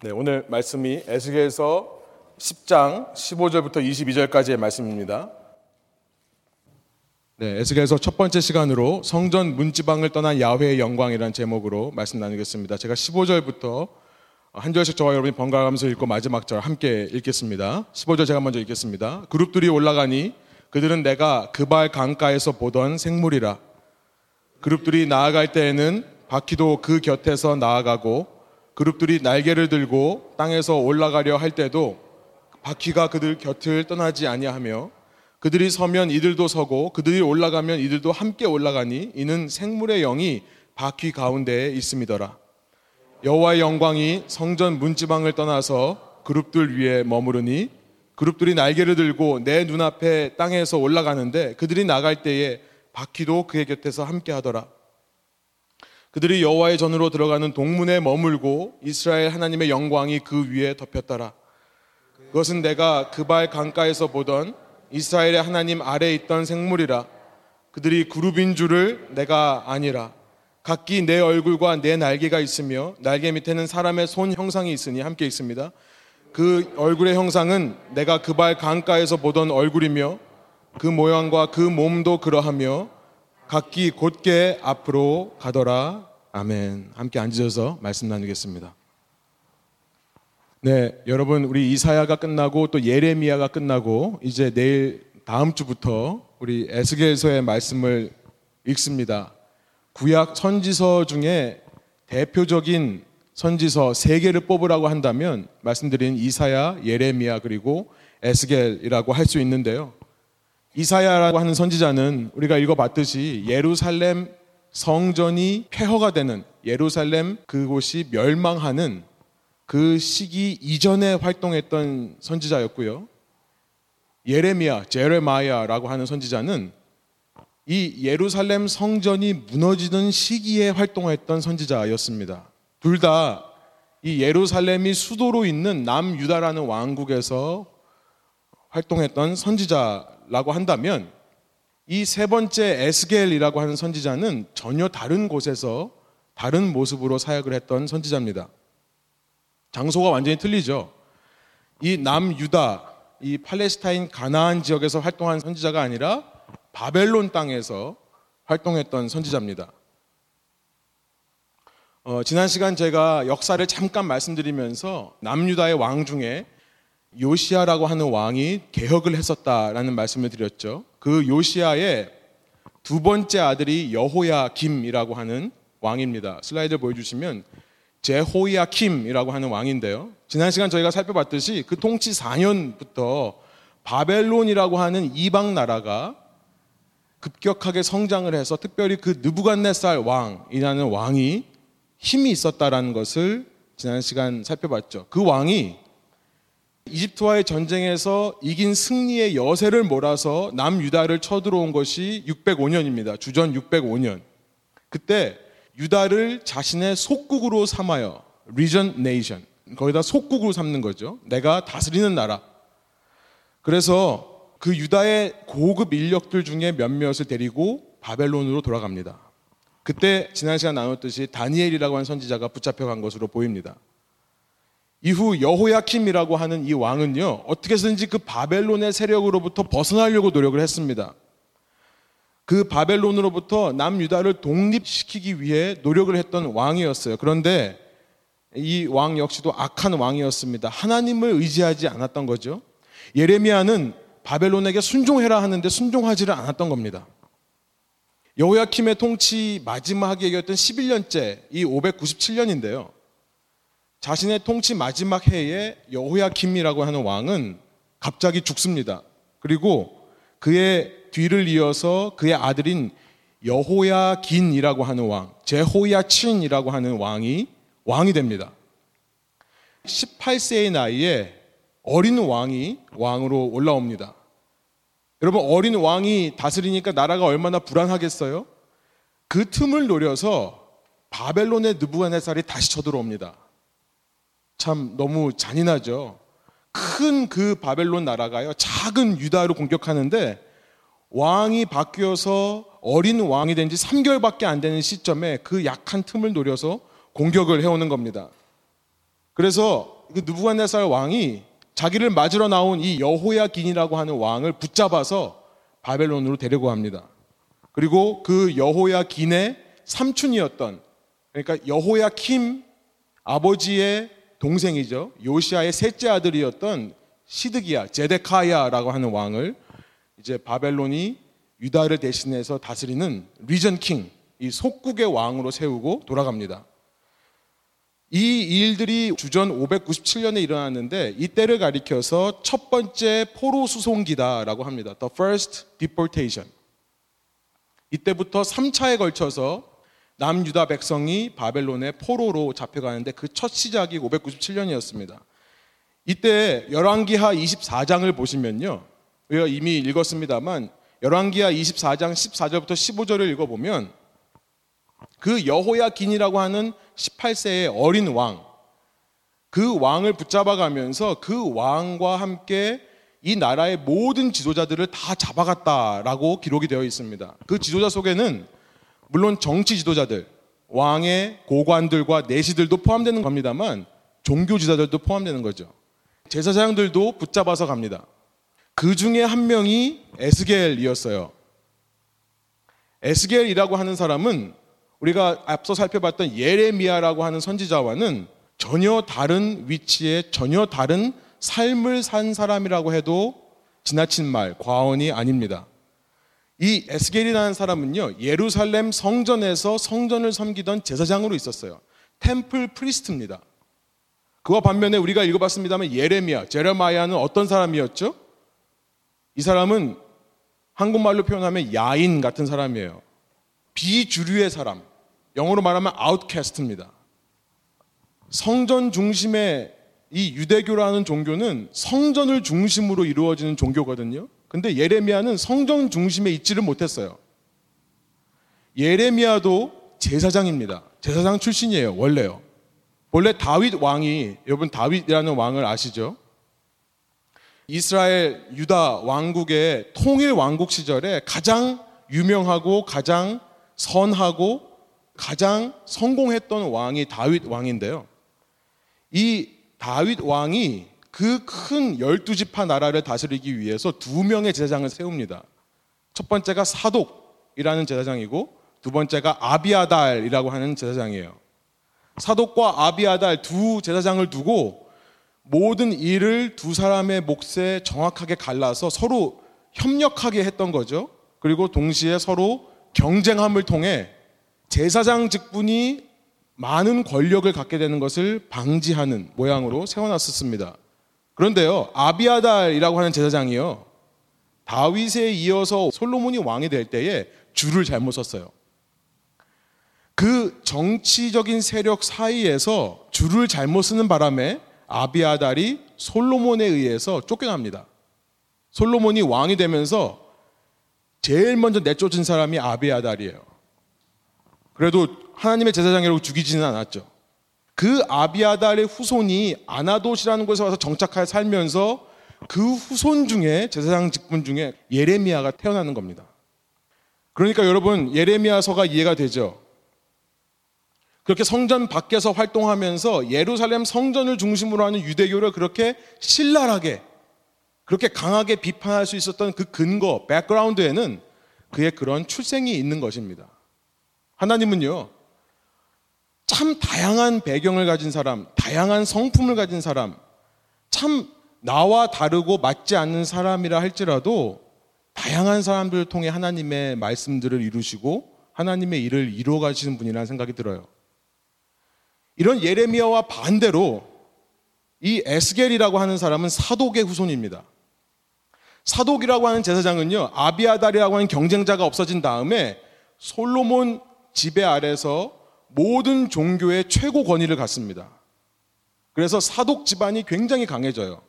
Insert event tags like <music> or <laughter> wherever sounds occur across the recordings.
네, 오늘 말씀이 에스겔서 10장 15절부터 22절까지의 말씀입니다. 네, 에스겔서 첫 번째 시간으로 성전 문지방을 떠난 야훼의 영광이라는 제목으로 말씀 나누겠습니다. 제가 15절부터 한 절씩 저와 여러분이 번갈아가면서 읽고 마지막 절 함께 읽겠습니다. 15절 제가 먼저 읽겠습니다. 그룹들이 올라가니 그들은 내가 그발 강가에서 보던 생물이라. 그룹들이 나아갈 때에는 바퀴도 그 곁에서 나아가고 그룹들이 날개를 들고 땅에서 올라가려 할 때도 바퀴가 그들 곁을 떠나지 아니하며 그들이 서면 이들도 서고 그들이 올라가면 이들도 함께 올라가니 이는 생물의 영이 바퀴 가운데에 있음이더라. 여호와의 영광이 성전 문지방을 떠나서 그룹들 위에 머무르니 그룹들이 날개를 들고 내 눈앞에 땅에서 올라가는데 그들이 나갈 때에 바퀴도 그의 곁에서 함께 하더라. 그들이 여호와의 전으로 들어가는 동문에 머물고 이스라엘 하나님의 영광이 그 위에 덮였더라. 그것은 내가 그발 강가에서 보던 이스라엘의 하나님 아래에 있던 생물이라. 그들이 그룹인 줄을 내가 아니라. 각기 내 얼굴과 내 날개가 있으며 날개 밑에는 사람의 손 형상이 있으니 함께 있습니다. 그 얼굴의 형상은 내가 그발 강가에서 보던 얼굴이며 그 모양과 그 몸도 그러하며 각기 곧게 앞으로 가더라. 아멘. 함께 앉으셔서 말씀 나누겠습니다. 네, 여러분 우리 이사야가 끝나고 또 예레미야가 끝나고 이제 내일 다음 주부터 우리 에스겔서의 말씀을 읽습니다. 구약 선지서 중에 대표적인 선지서 세 개를 뽑으라고 한다면 말씀드린 이사야, 예레미야 그리고 에스겔이라고 할 수 있는데요. 이사야라고 하는 선지자는 우리가 읽어봤듯이 예루살렘 성전이 폐허가 되는 예루살렘 그곳이 멸망하는 그 시기 이전에 활동했던 선지자였고요. 예레미야, 제레마야라고 하는 선지자는 이 예루살렘 성전이 무너지는 시기에 활동했던 선지자였습니다. 둘 다 이 예루살렘이 수도로 있는 남유다라는 왕국에서 활동했던 선지자라고 한다면 이 세 번째 에스겔이라고 하는 선지자는 전혀 다른 곳에서 다른 모습으로 사역을 했던 선지자입니다. 장소가 완전히 틀리죠. 이 남유다, 이 팔레스타인 가나안 지역에서 활동한 선지자가 아니라 바벨론 땅에서 활동했던 선지자입니다. 어, 지난 시간 제가 역사를 잠깐 말씀드리면서 남유다의 왕 중에 요시아라고 하는 왕이 개혁을 했었다라는 말씀을 드렸죠. 그 요시아의 두 번째 아들이 여호야김이라고 하는 왕입니다. 슬라이드 보여주시면 제호야킴이라고 하는 왕인데요. 지난 시간 저희가 살펴봤듯이 그 통치 4년부터 바벨론이라고 하는 이방 나라가 급격하게 성장을 해서 특별히 그 느부갓네살 왕이라는 왕이 힘이 있었다라는 것을 지난 시간 살펴봤죠. 그 왕이 이집트와의 전쟁에서 이긴 승리의 여세를 몰아서 남유다를 쳐들어온 것이 605년입니다. 주전 605년. 그때 유다를 자신의 속국으로 삼아요. 리전 네이션. 거기다 속국으로 삼는 거죠. 내가 다스리는 나라. 그래서 그 유다의 고급 인력들 중에 몇몇을 데리고 바벨론으로 돌아갑니다. 그때 지난 시간 나눴듯이 다니엘이라고 하는 선지자가 붙잡혀 간 것으로 보입니다. 이후 여호야킴이라고 하는 이 왕은요 어떻게 해서든지 그 바벨론의 세력으로부터 벗어나려고 노력을 했습니다. 그 바벨론으로부터 남유다를 독립시키기 위해 노력을 했던 왕이었어요. 그런데 이 왕 역시도 악한 왕이었습니다. 하나님을 의지하지 않았던 거죠. 예레미야는 바벨론에게 순종해라 하는데 순종하지를 않았던 겁니다. 여호야킴의 통치 마지막 해였던 11년째 이 597년인데요. 자신의 통치 마지막 해에 여호야킴이라고 하는 왕은 갑자기 죽습니다. 그리고 그의 뒤를 이어서 그의 아들인 여호야긴이라고 하는 왕, 제호야친이라고 하는 왕이 왕이 됩니다. 18세의 나이에 어린 왕이 왕으로 올라옵니다. 여러분 어린 왕이 다스리니까 나라가 얼마나 불안하겠어요? 그 틈을 노려서 바벨론의 느부갓네살이 다시 쳐들어옵니다. 참 너무 잔인하죠. 큰 그 바벨론 나라가요 작은 유다로 공격하는데 왕이 바뀌어서 어린 왕이 된 지 3개월밖에 안 되는 시점에 그 약한 틈을 노려서 공격을 해오는 겁니다. 그래서 그 느부갓네살 왕이 자기를 맞으러 나온 이 여호야긴이라고 하는 왕을 붙잡아서 바벨론으로 데리고 갑니다. 그리고 그 여호야긴의 삼촌이었던 그러니까 여호야킴 아버지의 동생이죠. 요시아의 셋째 아들이었던 시드기야, 제데카야라고 하는 왕을 이제 바벨론이 유다를 대신해서 다스리는 리전 킹, 이 속국의 왕으로 세우고 돌아갑니다. 이 일들이 주전 597년에 일어났는데 이때를 가리켜서 첫 번째 포로 수송기다라고 합니다. The first deportation. 이때부터 3차에 걸쳐서 남유다 백성이 바벨론의 포로로 잡혀가는데 그 첫 시작이 597년이었습니다. 이때 열왕기하 24장을 보시면요. 우리가 이미 읽었습니다만 열왕기하 24장 14절부터 15절을 읽어보면 그 여호야긴이라고 하는 18세의 어린 왕, 그 왕을 붙잡아가면서 그 왕과 함께 이 나라의 모든 지도자들을 다 잡아갔다라고 기록이 되어 있습니다. 그 지도자 속에는 물론 정치 지도자들, 왕의 고관들과 내시들도 포함되는 겁니다만 종교 지도자들도 포함되는 거죠. 제사장들도 붙잡아서 갑니다. 그 중에 한 명이 에스겔이었어요. 에스겔이라고 하는 사람은 우리가 앞서 살펴봤던 예레미야라고 하는 선지자와는 전혀 다른 위치에 전혀 다른 삶을 산 사람이라고 해도 지나친 말, 과언이 아닙니다. 이 에스겔이라는 사람은요, 예루살렘 성전에서 성전을 섬기던 제사장으로 있었어요. 템플 프리스트입니다. 그와 반면에 우리가 읽어봤습니다만 예레미야, 제레마야는 어떤 사람이었죠? 이 사람은 한국말로 표현하면 야인 같은 사람이에요. 비주류의 사람. 영어로 말하면 아웃캐스트입니다. 성전 중심의 이 유대교라는 종교는 성전을 중심으로 이루어지는 종교거든요. 근데 예레미야는 성전 중심에 있지를 못했어요. 예레미야도 제사장입니다. 제사장 출신이에요, 원래요. 원래 다윗 왕이, 여러분 다윗이라는 왕을 아시죠? 이스라엘 유다 왕국의 통일 왕국 시절에 가장 유명하고 가장 선하고 가장 성공했던 왕이 다윗 왕인데요. 이 다윗 왕이 그 큰 열두 지파 나라를 다스리기 위해서 두 명의 제사장을 세웁니다. 첫 번째가 사독이라는 제사장이고 두 번째가 아비아달이라고 하는 제사장이에요. 사독과 아비아달 두 제사장을 두고 모든 일을 두 사람의 몫에 정확하게 갈라서 서로 협력하게 했던 거죠. 그리고 동시에 서로 경쟁함을 통해 제사장 직분이 많은 권력을 갖게 되는 것을 방지하는 모양으로 세워놨었습니다. 그런데요, 아비아달이라고 하는 제사장이요, 다윗에 이어서 솔로몬이 왕이 될 때에 줄을 잘못 썼어요. 그 정치적인 세력 사이에서 줄을 잘못 쓰는 바람에 아비아달이 솔로몬에 의해서 쫓겨납니다. 솔로몬이 왕이 되면서 제일 먼저 내쫓은 사람이 아비아달이에요. 그래도 하나님의 제사장이라고 죽이지는 않았죠. 그 아비아달의 후손이 아나돗이라는 곳에 와서 정착하여 살면서 그 후손 중에 제사장 직분 중에 예레미야가 태어나는 겁니다. 그러니까 여러분 예레미야서가 이해가 되죠. 그렇게 성전 밖에서 활동하면서 예루살렘 성전을 중심으로 하는 유대교를 그렇게 신랄하게 그렇게 강하게 비판할 수 있었던 그 근거, 백그라운드에는 그의 그런 출생이 있는 것입니다. 하나님은요, 참 다양한 배경을 가진 사람, 다양한 성품을 가진 사람, 참 나와 다르고 맞지 않는 사람이라 할지라도 다양한 사람들을 통해 하나님의 말씀들을 이루시고 하나님의 일을 이루어 가시는 분이라는 생각이 들어요. 이런 예레미야와 반대로 이 에스겔이라고 하는 사람은 사독의 후손입니다. 사독이라고 하는 제사장은요, 아비아달이라고 하는 경쟁자가 없어진 다음에 솔로몬 지배 아래서 모든 종교의 최고 권위를 갖습니다. 그래서 사독 집안이 굉장히 강해져요.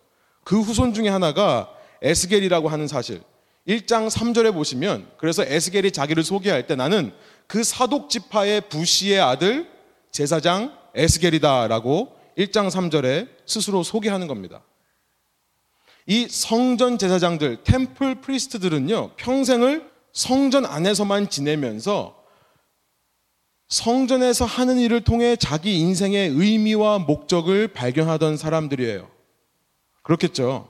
그 후손 중에 하나가 에스겔이라고 하는 사실. 1장 3절에 보시면 그래서 에스겔이 자기를 소개할 때 나는 그 사독 지파의 부시의 아들 제사장 에스겔이다라고 1장 3절에 스스로 소개하는 겁니다. 이 성전 제사장들, 템플 프리스트들은요, 평생을 성전 안에서만 지내면서 성전에서 하는 일을 통해 자기 인생의 의미와 목적을 발견하던 사람들이에요. 그렇겠죠.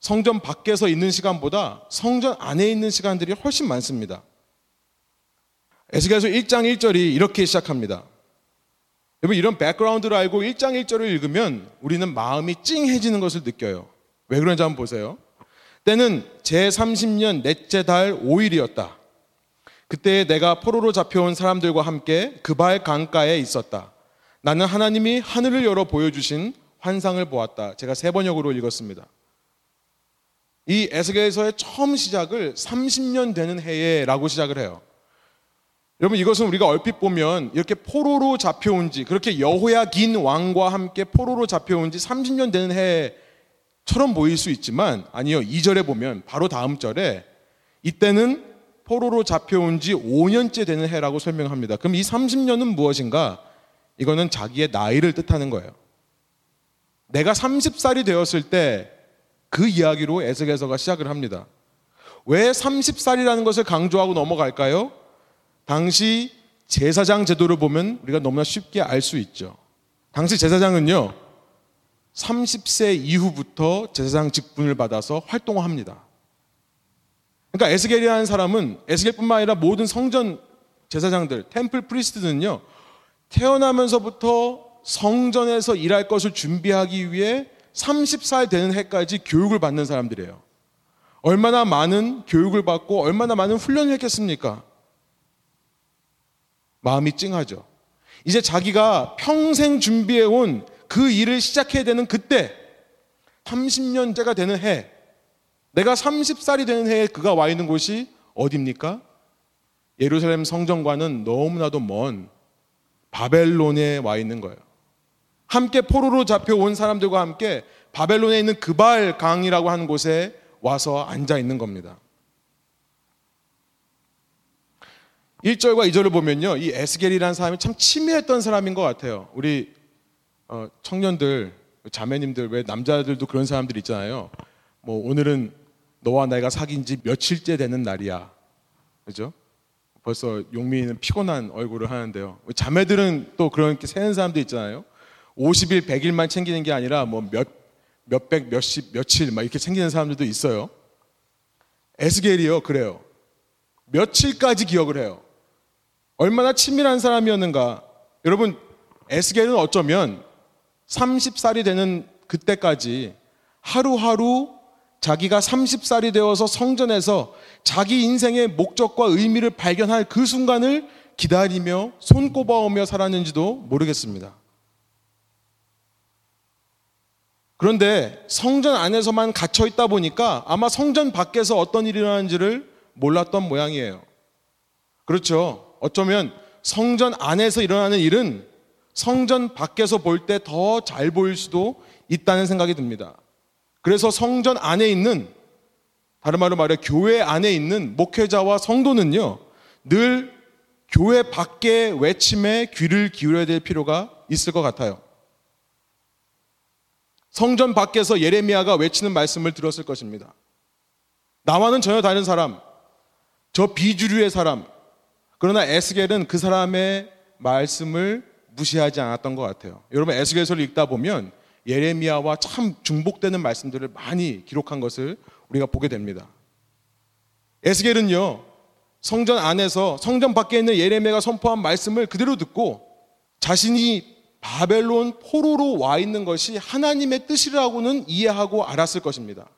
성전 밖에서 있는 시간보다 성전 안에 있는 시간들이 훨씬 많습니다. 에스겔서 1장 1절이 이렇게 시작합니다. 여러분 이런 백그라운드를 알고 1장 1절을 읽으면 우리는 마음이 찡해지는 것을 느껴요. 왜 그런지 한번 보세요. 때는 제30년 넷째 달 5일이었다. 그때 내가 포로로 잡혀온 사람들과 함께 그발 강가에 있었다. 나는 하나님이 하늘을 열어 보여주신 환상을 보았다. 제가 세 번역으로 읽었습니다. 이 에스겔서의 처음 시작을 30년 되는 해에라고 시작을 해요. 여러분 이것은 우리가 얼핏 보면 이렇게 포로로 잡혀온 지 그렇게 여호야 긴 왕과 함께 포로로 잡혀온 지 30년 되는 해처럼 보일 수 있지만 아니요. 2절에 보면 바로 다음 절에 이때는 포로로 잡혀온 지 5년째 되는 해라고 설명합니다. 그럼 이 30년은 무엇인가? 이거는 자기의 나이를 뜻하는 거예요. 내가 30살이 되었을 때 그 이야기로 에스겔서가 시작을 합니다. 왜 30살이라는 것을 강조하고 넘어갈까요? 당시 제사장 제도를 보면 우리가 너무나 쉽게 알 수 있죠. 당시 제사장은요, 30세 이후부터 제사장 직분을 받아서 활동합니다. 그러니까 에스겔이라는 사람은 에스겔뿐만 아니라 모든 성전 제사장들, 템플 프리스트는요, 태어나면서부터 성전에서 일할 것을 준비하기 위해 30살 되는 해까지 교육을 받는 사람들이에요. 얼마나 많은 교육을 받고 얼마나 많은 훈련을 했겠습니까? 마음이 찡하죠. 이제 자기가 평생 준비해온 그 일을 시작해야 되는 그때 30년째가 되는 해 내가 30살이 되는 해에 그가 와 있는 곳이 어디입니까? 예루살렘 성전과는 너무나도 먼 바벨론에 와 있는 거예요. 함께 포로로 잡혀온 사람들과 함께 바벨론에 있는 그발 강이라고 하는 곳에 와서 앉아 있는 겁니다. 1절과 2절을 보면요. 이 에스겔이라는 사람이 참 치밀했던 사람인 것 같아요. 우리 어, 청년들, 자매님들, 왜 남자들도 그런 사람들 있잖아요. 뭐 오늘은 너와 내가 사귄 지 며칠째 되는 날이야. 그죠? 벌써 용민이는 피곤한 얼굴을 하는데요. 자매들은 또 그렇게 세는 사람도 있잖아요. 50일, 100일만 챙기는 게 아니라 뭐 몇, 몇백, 몇십, 며칠 막 이렇게 챙기는 사람들도 있어요. 에스겔이요, 그래요. 며칠까지 기억을 해요. 얼마나 친밀한 사람이었는가. 여러분, 에스겔은 어쩌면 30살이 되는 그때까지 하루하루 자기가 30살이 되어서 성전에서 자기 인생의 목적과 의미를 발견할 그 순간을 기다리며 손꼽아오며 살았는지도 모르겠습니다. 그런데 성전 안에서만 갇혀 있다 보니까 아마 성전 밖에서 어떤 일이 일어나는지를 몰랐던 모양이에요. 그렇죠. 어쩌면 성전 안에서 일어나는 일은 성전 밖에서 볼 때 더 잘 보일 수도 있다는 생각이 듭니다. 그래서 성전 안에 있는 다른 말로 말해 교회 안에 있는 목회자와 성도는요 늘 교회 밖의 외침에 귀를 기울여야 될 필요가 있을 것 같아요. 성전 밖에서 예레미야가 외치는 말씀을 들었을 것입니다. 나와는 전혀 다른 사람, 저 비주류의 사람, 그러나 에스겔은 그 사람의 말씀을 무시하지 않았던 것 같아요. 여러분 에스겔서를 읽다 보면 예레미야와 참 중복되는 말씀들을 많이 기록한 것을 우리가 보게 됩니다. 에스겔은요 성전 안에서 성전 밖에 있는 예레미야가 선포한 말씀을 그대로 듣고 자신이 바벨론 포로로 와 있는 것이 하나님의 뜻이라고는 이해하고 알았을 것입니다.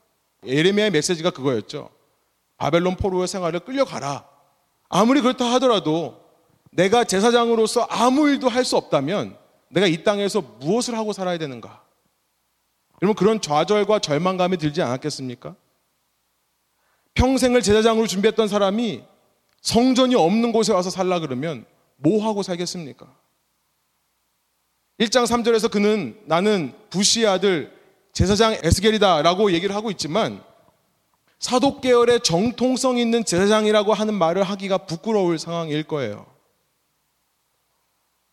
예레미야의 메시지가 그거였죠. 바벨론 포로의 생활을 끌려가라. 아무리 그렇다 하더라도 내가 제사장으로서 아무 일도 할 수 없다면 내가 이 땅에서 무엇을 하고 살아야 되는가? 여러분 그런 좌절과 절망감이 들지 않았겠습니까? 평생을 제사장으로 준비했던 사람이 성전이 없는 곳에 와서 살라 그러면 뭐 하고 살겠습니까? 1장 3절에서 그는 나는 부시의 아들 제사장 에스겔이다라고 얘기를 하고 있지만 사독 계열의 정통성 있는 제사장이라고 하는 말을 하기가 부끄러울 상황일 거예요.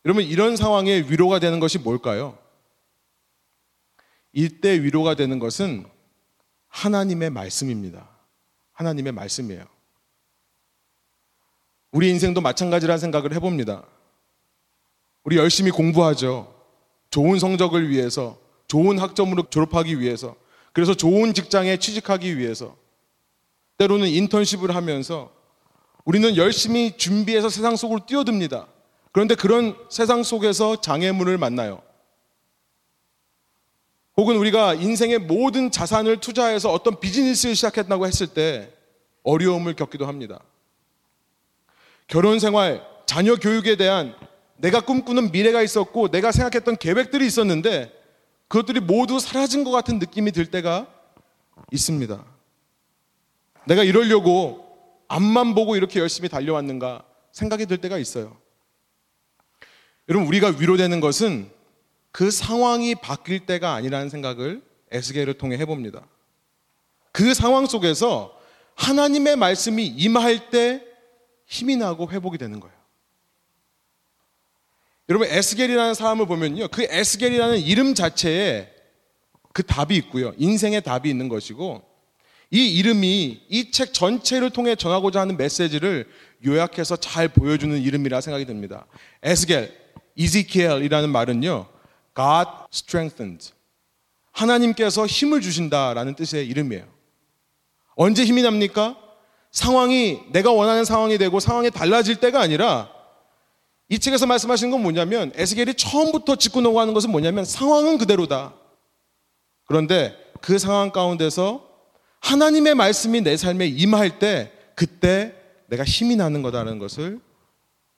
여러분 이런 상황에 위로가 되는 것이 뭘까요? 이때 위로가 되는 것은 하나님의 말씀입니다. 하나님의 말씀이에요. 우리 인생도 마찬가지라는 생각을 해봅니다. 우리 열심히 공부하죠. 좋은 성적을 위해서, 좋은 학점으로 졸업하기 위해서, 그래서 좋은 직장에 취직하기 위해서, 때로는 인턴십을 하면서 우리는 열심히 준비해서 세상 속으로 뛰어듭니다. 그런데 그런 세상 속에서 장애물을 만나요. 혹은 우리가 인생의 모든 자산을 투자해서 어떤 비즈니스를 시작했다고 했을 때 어려움을 겪기도 합니다. 결혼 생활, 자녀 교육에 대한 내가 꿈꾸는 미래가 있었고 내가 생각했던 계획들이 있었는데 그것들이 모두 사라진 것 같은 느낌이 들 때가 있습니다. 내가 이러려고 앞만 보고 이렇게 열심히 달려왔는가 생각이 들 때가 있어요. 여러분, 우리가 위로되는 것은 그 상황이 바뀔 때가 아니라는 생각을 에스겔을 통해 해봅니다. 그 상황 속에서 하나님의 말씀이 임할 때 힘이 나고 회복이 되는 거예요. 여러분 에스겔이라는 사람을 보면요. 그 에스겔이라는 이름 자체에 그 답이 있고요. 인생의 답이 있는 것이고 이 이름이 이 책 전체를 통해 전하고자 하는 메시지를 요약해서 잘 보여주는 이름이라 생각이 듭니다. 에스겔, 이지키엘이라는 말은요. God strengthened. 하나님께서 힘을 주신다라는 뜻의 이름이에요. 언제 힘이 납니까? 상황이 내가 원하는 상황이 되고 상황이 달라질 때가 아니라 이 책에서 말씀하시는 건 뭐냐면 에스겔이 처음부터 짚고 넘어가는 것은 뭐냐면 상황은 그대로다. 그런데 그 상황 가운데서 하나님의 말씀이 내 삶에 임할 때 그때 내가 힘이 나는 거다라는 것을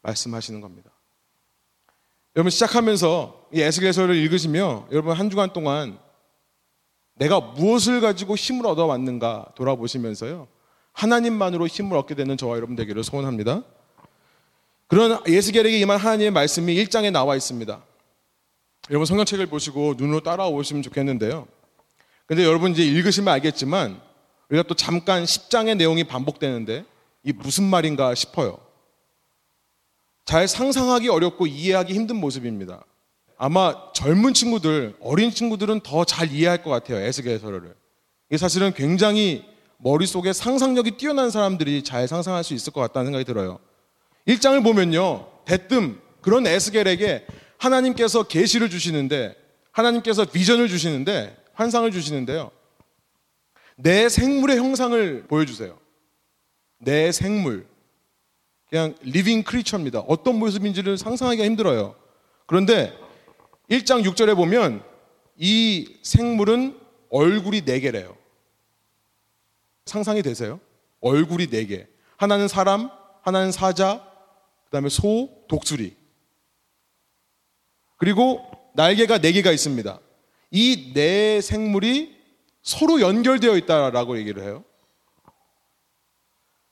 말씀하시는 겁니다. 여러분 시작하면서 이 에스겔서를 읽으시며 여러분 한 주간 동안 내가 무엇을 가지고 힘을 얻어왔는가 돌아보시면서요. 하나님만으로 힘을 얻게 되는 저와 여러분 되기를 소원합니다. 그런 예스겔에게 임한 하나님의 말씀이 1장에 나와 있습니다. 여러분 성경책을 보시고 눈으로 따라오시면 좋겠는데요. 근데 여러분 이제 읽으시면 알겠지만 우리가 또 잠깐 10장의 내용이 반복되는데 이 무슨 말인가 싶어요. 잘 상상하기 어렵고 이해하기 힘든 모습입니다. 아마 젊은 친구들, 어린 친구들은 더 잘 이해할 것 같아요. 에스겔서를. 이게 사실은 굉장히 머릿속에 상상력이 뛰어난 사람들이 잘 상상할 수 있을 것 같다는 생각이 들어요. 1장을 보면요. 대뜸 그런 에스겔에게 하나님께서 계시를 주시는데 하나님께서 비전을 주시는데 환상을 주시는데요. 네 생물의 형상을 보여주세요. 네 생물. 그냥 living creature입니다. 어떤 모습인지를 상상하기가 힘들어요. 그런데 1장 6절에 보면 이 생물은 얼굴이 네 개래요. 상상이 되세요? 얼굴이 네 개. 하나는 사람, 하나는 사자, 그 다음에 소, 독수리. 그리고 날개가 네 개가 있습니다. 이 네 생물이 서로 연결되어 있다라고 얘기를 해요.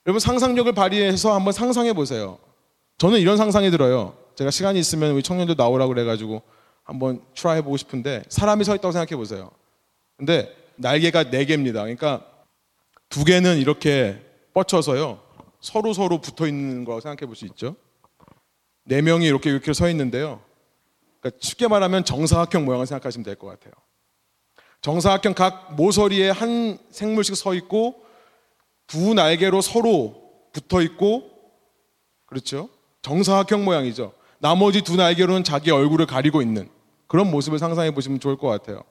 여러분 상상력을 발휘해서 한번 상상해 보세요. 저는 이런 상상이 들어요. 제가 시간이 있으면 우리 청년들 나오라고 그래가지고 한번 try 해보고 싶은데 사람이 서 있다고 생각해 보세요. 근데 날개가 네 개입니다. 그러니까 두 개는 이렇게 뻗쳐서요. 서로 서로 붙어 있는 거라고 생각해 볼 수 있죠. 네 명이 이렇게 이렇게 서 있는데요. 그러니까 쉽게 말하면 정사각형 모양을 생각하시면 될 것 같아요. 정사각형 각 모서리에 한 생물씩 서 있고 두 날개로 서로 붙어 있고 그렇죠? 정사각형 모양이죠. 나머지 두 날개로는 자기 얼굴을 가리고 있는 그런 모습을 상상해 보시면 좋을 것 같아요.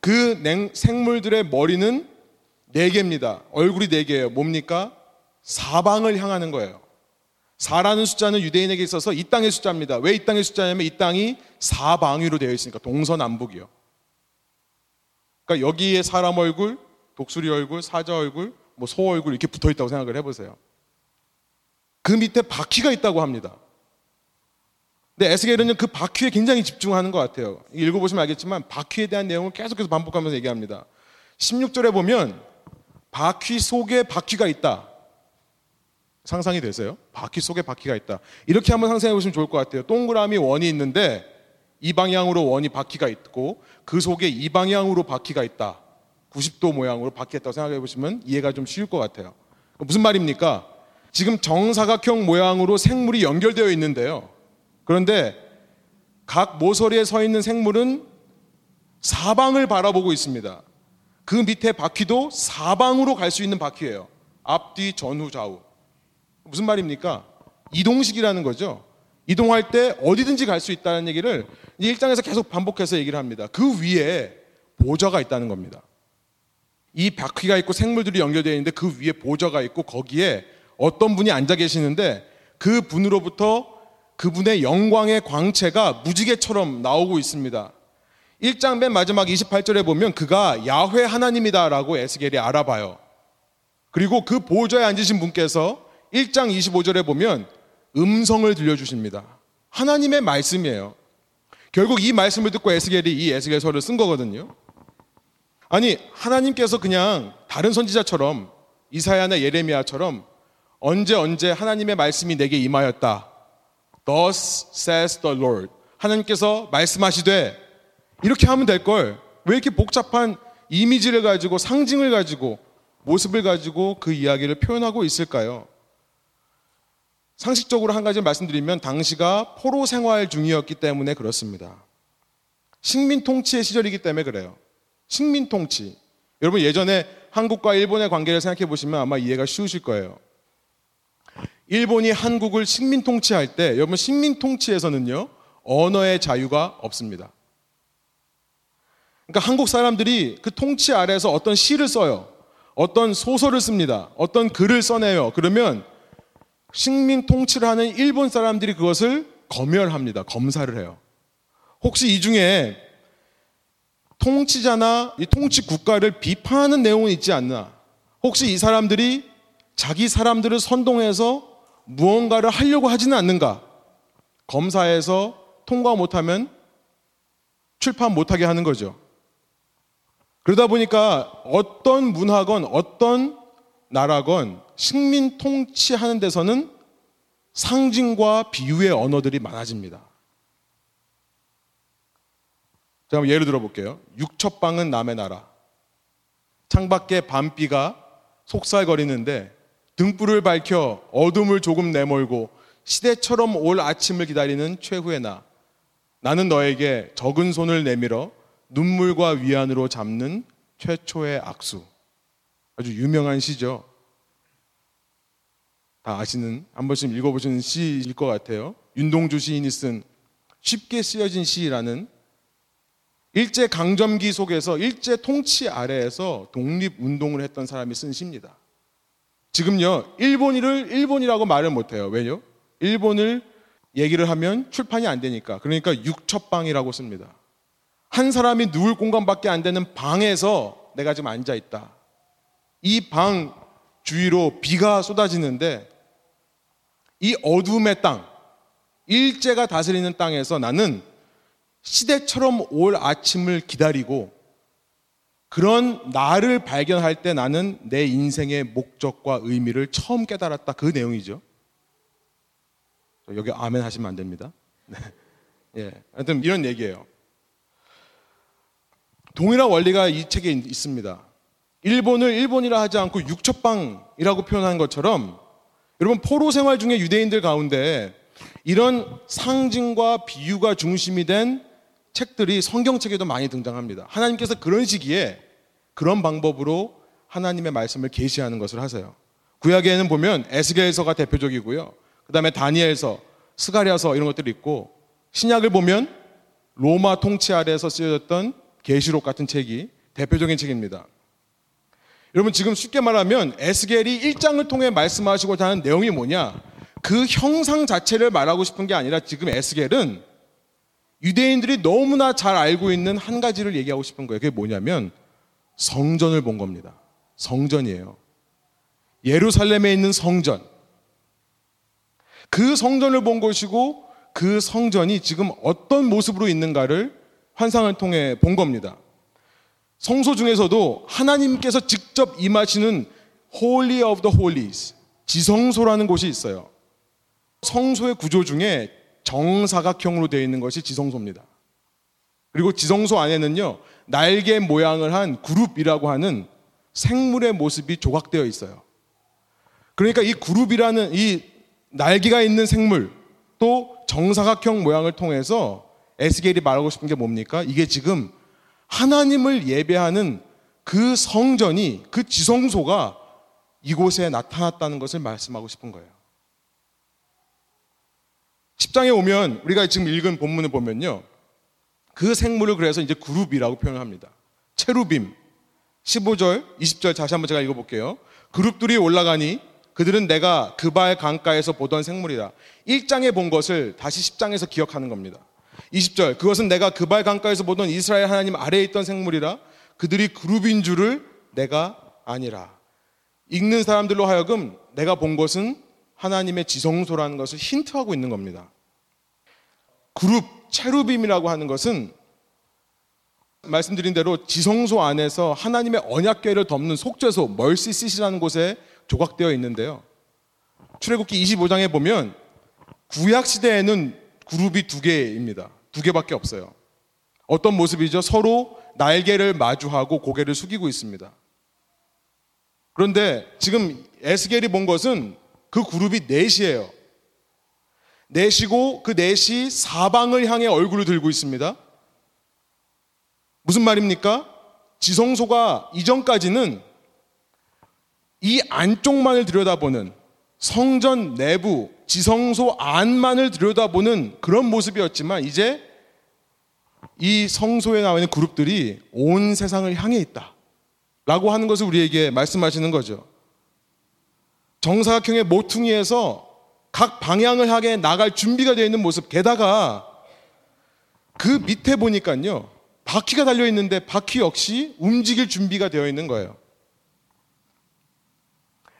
그 생물들의 머리는 네 개입니다. 얼굴이 네 개예요. 뭡니까? 사방을 향하는 거예요. 4라는 숫자는 유대인에게 있어서 이 땅의 숫자입니다. 왜 이 땅의 숫자냐면 이 땅이 사방위로 되어 있으니까 동서남북이요. 그러니까 여기에 사람 얼굴, 독수리 얼굴, 사자 얼굴, 뭐 소 얼굴 이렇게 붙어 있다고 생각을 해보세요. 그 밑에 바퀴가 있다고 합니다. 근데 에스겔은 그 바퀴에 굉장히 집중하는 것 같아요. 읽어보시면 알겠지만 바퀴에 대한 내용을 계속해서 반복하면서 얘기합니다. 16절에 보면 바퀴 속에 바퀴가 있다. 상상이 되세요? 바퀴 속에 바퀴가 있다. 이렇게 한번 상상해 보시면 좋을 것 같아요. 동그라미 원이 있는데 이 방향으로 원이 바퀴가 있고 그 속에 이 방향으로 바퀴가 있다. 90도 모양으로 바뀌었다고 생각해 보시면 이해가 좀 쉬울 것 같아요. 무슨 말입니까? 지금 정사각형 모양으로 생물이 연결되어 있는데요. 그런데 각 모서리에 서 있는 생물은 사방을 바라보고 있습니다. 그 밑에 바퀴도 사방으로 갈 수 있는 바퀴예요. 앞뒤 전후 좌우. 무슨 말입니까? 이동식이라는 거죠. 이동할 때 어디든지 갈 수 있다는 얘기를 이 1장에서 계속 반복해서 얘기를 합니다. 그 위에 보좌가 있다는 겁니다. 이 바퀴가 있고 생물들이 연결되어 있는데 그 위에 보좌가 있고 거기에 어떤 분이 앉아 계시는데 그 분으로부터 그분의 영광의 광채가 무지개처럼 나오고 있습니다. 1장 맨 마지막 28절에 보면 그가 야훼 하나님이다라고 에스겔이 알아봐요. 그리고 그 보좌에 앉으신 분께서 1장 25절에 보면 음성을 들려주십니다. 하나님의 말씀이에요. 결국 이 말씀을 듣고 에스겔이 이 에스겔서를 쓴 거거든요. 아니 하나님께서 그냥 다른 선지자처럼 이사야나 예레미야처럼 언제 언제 하나님의 말씀이 내게 임하였다. Thus says the Lord. 하나님께서 말씀하시되 이렇게 하면 될 걸. 왜 이렇게 복잡한 이미지를 가지고 상징을 가지고 모습을 가지고 그 이야기를 표현하고 있을까요? 상식적으로 한 가지 말씀드리면 당시가 포로 생활 중이었기 때문에 그렇습니다. 식민 통치의 시절이기 때문에 그래요. 식민 통치. 여러분 예전에 한국과 일본의 관계를 생각해 보시면 아마 이해가 쉬우실 거예요. 일본이 한국을 식민 통치할 때 여러분 식민 통치에서는요 언어의 자유가 없습니다. 그러니까 한국 사람들이 그 통치 아래에서 어떤 시를 써요. 어떤 소설을 씁니다. 어떤 글을 써내요. 그러면 식민 통치를 하는 일본 사람들이 그것을 검열합니다. 검사를 해요. 혹시 이 중에 통치자나 이 통치 국가를 비판하는 내용은 있지 않나? 혹시 이 사람들이 자기 사람들을 선동해서 무언가를 하려고 하지는 않는가? 검사에서 통과 못하면 출판 못하게 하는 거죠. 그러다 보니까 어떤 문화건 어떤 나라건 식민 통치하는 데서는 상징과 비유의 언어들이 많아집니다. 자, 그럼 예를 들어 볼게요. 육첩방은 남의 나라. 창밖에 밤비가 속살거리는데 등불을 밝혀 어둠을 조금 내몰고 시대처럼 올 아침을 기다리는 최후의 나. 나는 너에게 적은 손을 내밀어 눈물과 위안으로 잡는 최초의 악수. 아주 유명한 시죠. 다 아시는 한 번씩 읽어보시는 시일 것 같아요. 윤동주 시인이 쓴 쉽게 쓰여진 시라는 일제 강점기 속에서 일제 통치 아래에서 독립 운동을 했던 사람이 쓴 시입니다. 지금요 일본이를 일본이라고 말을 못해요. 왜요? 일본을 얘기를 하면 출판이 안 되니까. 그러니까 육첩방이라고 씁니다. 한 사람이 누울 공간밖에 안 되는 방에서 내가 지금 앉아 있다. 이 방 주위로 비가 쏟아지는데 이 어둠의 땅, 일제가 다스리는 땅에서 나는 시대처럼 올 아침을 기다리고 그런 나를 발견할 때 나는 내 인생의 목적과 의미를 처음 깨달았다. 그 내용이죠. 여기 아멘 하시면 안 됩니다. <laughs> 네. 예. 하여튼 이런 얘기예요. 동일한 원리가 이 책에 있습니다. 일본을 일본이라 하지 않고 육첩방이라고 표현한 것처럼 여러분 포로 생활 중에 유대인들 가운데 이런 상징과 비유가 중심이 된 책들이 성경책에도 많이 등장합니다. 하나님께서 그런 시기에 그런 방법으로 하나님의 말씀을 계시하는 것을 하세요. 구약에는 보면 에스겔서가 대표적이고요. 그다음에 다니엘서, 스가랴서 이런 것들이 있고 신약을 보면 로마 통치 아래에서 쓰여졌던 계시록 같은 책이 대표적인 책입니다. 여러분 지금 쉽게 말하면 에스겔이 1장을 통해 말씀하시고자 하는 내용이 뭐냐? 그 형상 자체를 말하고 싶은 게 아니라 지금 에스겔은 유대인들이 너무나 잘 알고 있는 한 가지를 얘기하고 싶은 거예요. 그게 뭐냐면 성전을 본 겁니다. 성전이에요. 예루살렘에 있는 성전. 그 성전을 본 것이고 그 성전이 지금 어떤 모습으로 있는가를 환상을 통해 본 겁니다. 성소 중에서도 하나님께서 직접 임하시는 Holy of the Holies, 지성소라는 곳이 있어요. 성소의 구조 중에 정사각형으로 되어 있는 것이 지성소입니다. 그리고 지성소 안에는요, 날개 모양을 한 그룹이라고 하는 생물의 모습이 조각되어 있어요. 그러니까 이 그룹이라는 이 날개가 있는 생물 또 정사각형 모양을 통해서 에스겔이 말하고 싶은 게 뭡니까? 이게 지금 하나님을 예배하는 그 성전이 그 지성소가 이곳에 나타났다는 것을 말씀하고 싶은 거예요. 10장에 오면 우리가 지금 읽은 본문을 보면요. 그 생물을 그래서 이제 그룹이라고 표현을 합니다. 체루빔. 15절, 20절 다시 한번 제가 읽어볼게요. 그룹들이 올라가니 그들은 내가 그발 강가에서 보던 생물이다. 1장에 본 것을 다시 10장에서 기억하는 겁니다. 20절, 그것은 내가 그발 강가에서 보던 이스라엘 하나님 아래에 있던 생물이라 그들이 그룹인 줄을 내가 아니라. 읽는 사람들로 하여금 내가 본 것은 하나님의 지성소라는 것을 힌트하고 있는 겁니다. 그룹, 체루빔이라고 하는 것은 말씀드린 대로 지성소 안에서 하나님의 언약궤를 덮는 속죄소, 멀시시라는 곳에 조각되어 있는데요. 출애굽기 25장에 보면 구약 시대에는 그룹이 두 개입니다. 두 개밖에 없어요. 어떤 모습이죠? 서로 날개를 마주하고 고개를 숙이고 있습니다. 그런데 지금 에스겔이 본 것은 그 그룹이 넷이에요. 넷이고 그 넷이 사방을 향해 얼굴을 들고 있습니다. 무슨 말입니까? 지성소가 이전까지는 이 안쪽만을 들여다보는 성전 내부, 지성소 안만을 들여다보는 그런 모습이었지만 이제 이 성소에 나와 있는 그룹들이 온 세상을 향해 있다. 라고 하는 것을 우리에게 말씀하시는 거죠. 정사각형의 모퉁이에서 각 방향을 향해 나갈 준비가 되어 있는 모습. 게다가 그 밑에 보니까요. 바퀴가 달려 있는데 바퀴 역시 움직일 준비가 되어 있는 거예요.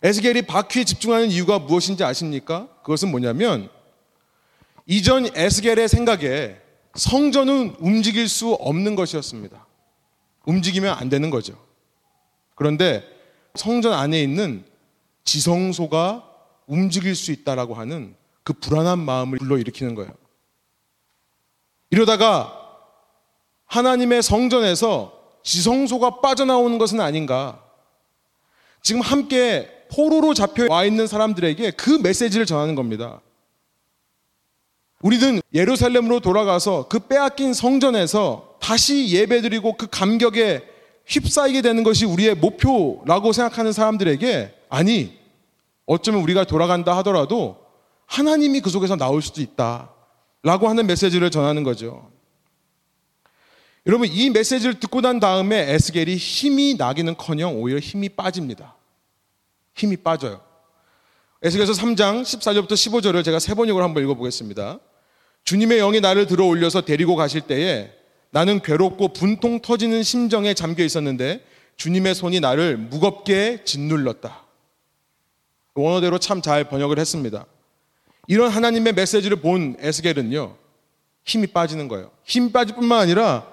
에스겔이 바퀴에 집중하는 이유가 무엇인지 아십니까? 그것은 뭐냐면 이전 에스겔의 생각에 성전은 움직일 수 없는 것이었습니다. 움직이면 안 되는 거죠. 그런데 성전 안에 있는 지성소가 움직일 수 있다라고 하는 그 불안한 마음을 불러일으키는 거예요. 이러다가 하나님의 성전에서 지성소가 빠져나오는 것은 아닌가. 지금 함께 포로로 잡혀 와 있는 사람들에게 그 메시지를 전하는 겁니다. 우리는 예루살렘으로 돌아가서 그 빼앗긴 성전에서 다시 예배드리고 그 감격에 휩싸이게 되는 것이 우리의 목표라고 생각하는 사람들에게 아니, 어쩌면 우리가 돌아간다 하더라도 하나님이 그 속에서 나올 수도 있다. 라고 하는 메시지를 전하는 거죠. 여러분, 이 메시지를 듣고 난 다음에 에스겔이 힘이 나기는 커녕 오히려 힘이 빠집니다. 힘이 빠져요. 에스겔서 3장 14절부터 15절을 제가 세 번역으로 한번 읽어보겠습니다. 주님의 영이 나를 들어 올려서 데리고 가실 때에 나는 괴롭고 분통 터지는 심정에 잠겨 있었는데 주님의 손이 나를 무겁게 짓눌렀다. 원어대로 참 잘 번역을 했습니다. 이런 하나님의 메시지를 본 에스겔은요, 힘이 빠지는 거예요. 힘 빠질 뿐만 아니라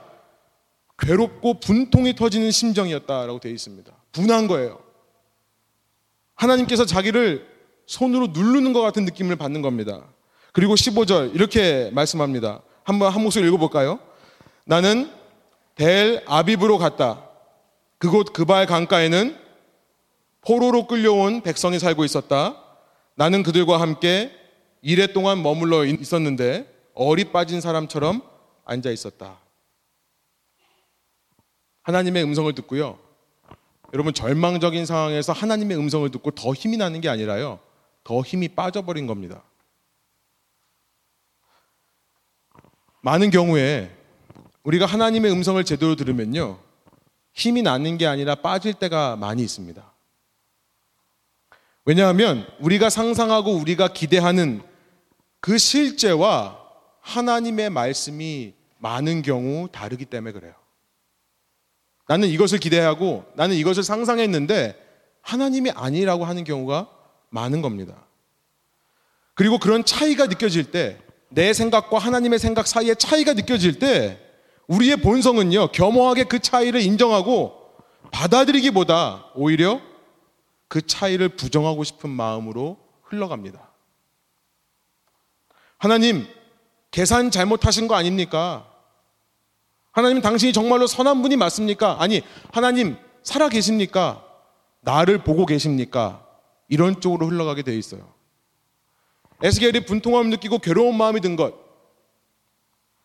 괴롭고 분통이 터지는 심정이었다라고 되어 있습니다. 분한 거예요. 하나님께서 자기를 손으로 누르는 것 같은 느낌을 받는 겁니다. 그리고 15절 이렇게 말씀합니다. 한번 한 목소리 읽어볼까요? 나는 델 아비브로 갔다. 그곳 그발 강가에는 포로로 끌려온 백성이 살고 있었다. 나는 그들과 함께 이래 동안 머물러 있었는데 어리 빠진 사람처럼 앉아 있었다. 하나님의 음성을 듣고요. 여러분 절망적인 상황에서 하나님의 음성을 듣고 더 힘이 나는 게 아니라요. 더 힘이 빠져버린 겁니다. 많은 경우에 우리가 하나님의 음성을 제대로 들으면요. 힘이 나는 게 아니라 빠질 때가 많이 있습니다. 왜냐하면 우리가 상상하고 우리가 기대하는 그 실제와 하나님의 말씀이 많은 경우 다르기 때문에 그래요. 나는 이것을 기대하고 나는 이것을 상상했는데 하나님이 아니라고 하는 경우가 많은 겁니다. 그리고 그런 차이가 느껴질 때, 내 생각과 하나님의 생각 사이에 차이가 느껴질 때, 우리의 본성은요, 겸허하게 그 차이를 인정하고 받아들이기보다 오히려 그 차이를 부정하고 싶은 마음으로 흘러갑니다. 하나님, 계산 잘못하신 거 아닙니까? 하나님 당신이 정말로 선한 분이 맞습니까? 아니, 하나님 살아 계십니까? 나를 보고 계십니까? 이런 쪽으로 흘러가게 돼 있어요. 에스겔이 분통함을 느끼고 괴로운 마음이 든 것.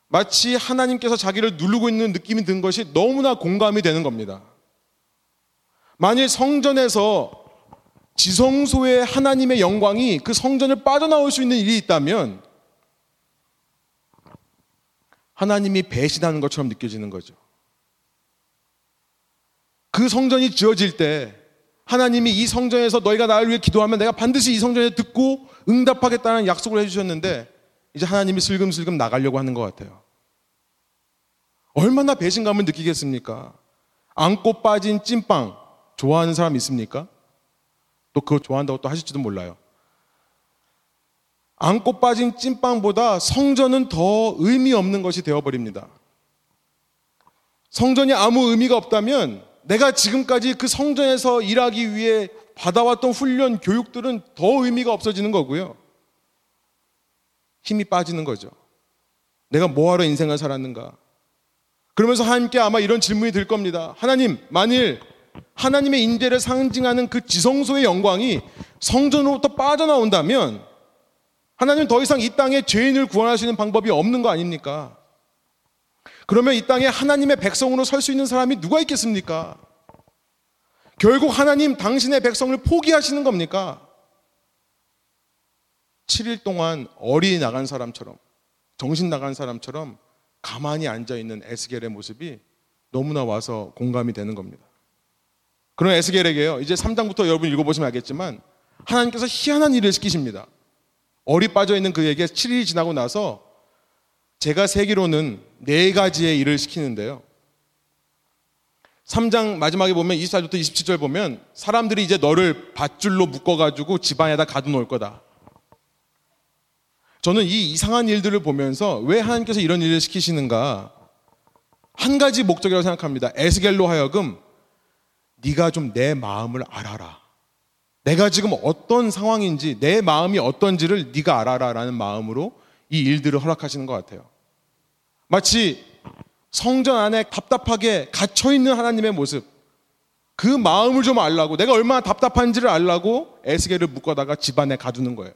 마치 하나님께서 자기를 누르고 있는 느낌이 든 것이 너무나 공감이 되는 겁니다. 만일 성전에서 지성소의 하나님의 영광이 그 성전을 빠져나올 수 있는 일이 있다면 하나님이 배신하는 것처럼 느껴지는 거죠. 그 성전이 지어질 때 하나님이 이 성전에서 너희가 나를 위해 기도하면 내가 반드시 이 성전에 듣고 응답하겠다는 약속을 해주셨는데 이제 하나님이 슬금슬금 나가려고 하는 것 같아요. 얼마나 배신감을 느끼겠습니까? 안고 빠진 찐빵 좋아하는 사람 있습니까? 또 그거 좋아한다고 또 하실지도 몰라요. 안고 빠진 찐빵보다 성전은 더 의미 없는 것이 되어버립니다. 성전이 아무 의미가 없다면 내가 지금까지 그 성전에서 일하기 위해 받아왔던 훈련, 교육들은 더 의미가 없어지는 거고요. 힘이 빠지는 거죠. 내가 뭐하러 인생을 살았는가? 그러면서 하나님께 아마 이런 질문이 들 겁니다. 하나님, 만일 하나님의 인재를 상징하는 그 지성소의 영광이 성전으로부터 빠져나온다면 하나님 더 이상 이 땅에 죄인을 구원하시는 방법이 없는 거 아닙니까? 그러면 이 땅에 하나님의 백성으로 설 수 있는 사람이 누가 있겠습니까? 결국 하나님 당신의 백성을 포기하시는 겁니까? 7일 동안 어리 나간 사람처럼 정신 나간 사람처럼 가만히 앉아 있는 에스겔의 모습이 너무나 와서 공감이 되는 겁니다. 그런 에스겔에게요. 이제 3장부터 여러분 읽어보시면 알겠지만 하나님께서 희한한 일을 시키십니다. 어리 빠져 있는 그에게 7일이 지나고 나서 제가 세기로는 네 가지의 일을 시키는데요. 3장 마지막에 보면 24절부터 27절 보면 사람들이 이제 너를 밧줄로 묶어가지고 집안에다 가둬놓을 거다. 저는 이 이상한 일들을 보면서 왜 하나님께서 이런 일을 시키시는가 한 가지 목적이라고 생각합니다. 에스겔로 하여금 네가 좀 내 마음을 알아라. 내가 지금 어떤 상황인지 내 마음이 어떤지를 네가 알아라라는 마음으로 이 일들을 허락하시는 것 같아요. 마치 성전 안에 답답하게 갇혀 있는 하나님의 모습. 그 마음을 좀 알라고 내가 얼마나 답답한지를 알라고 에스겔을 묶어다가 집안에 가두는 거예요.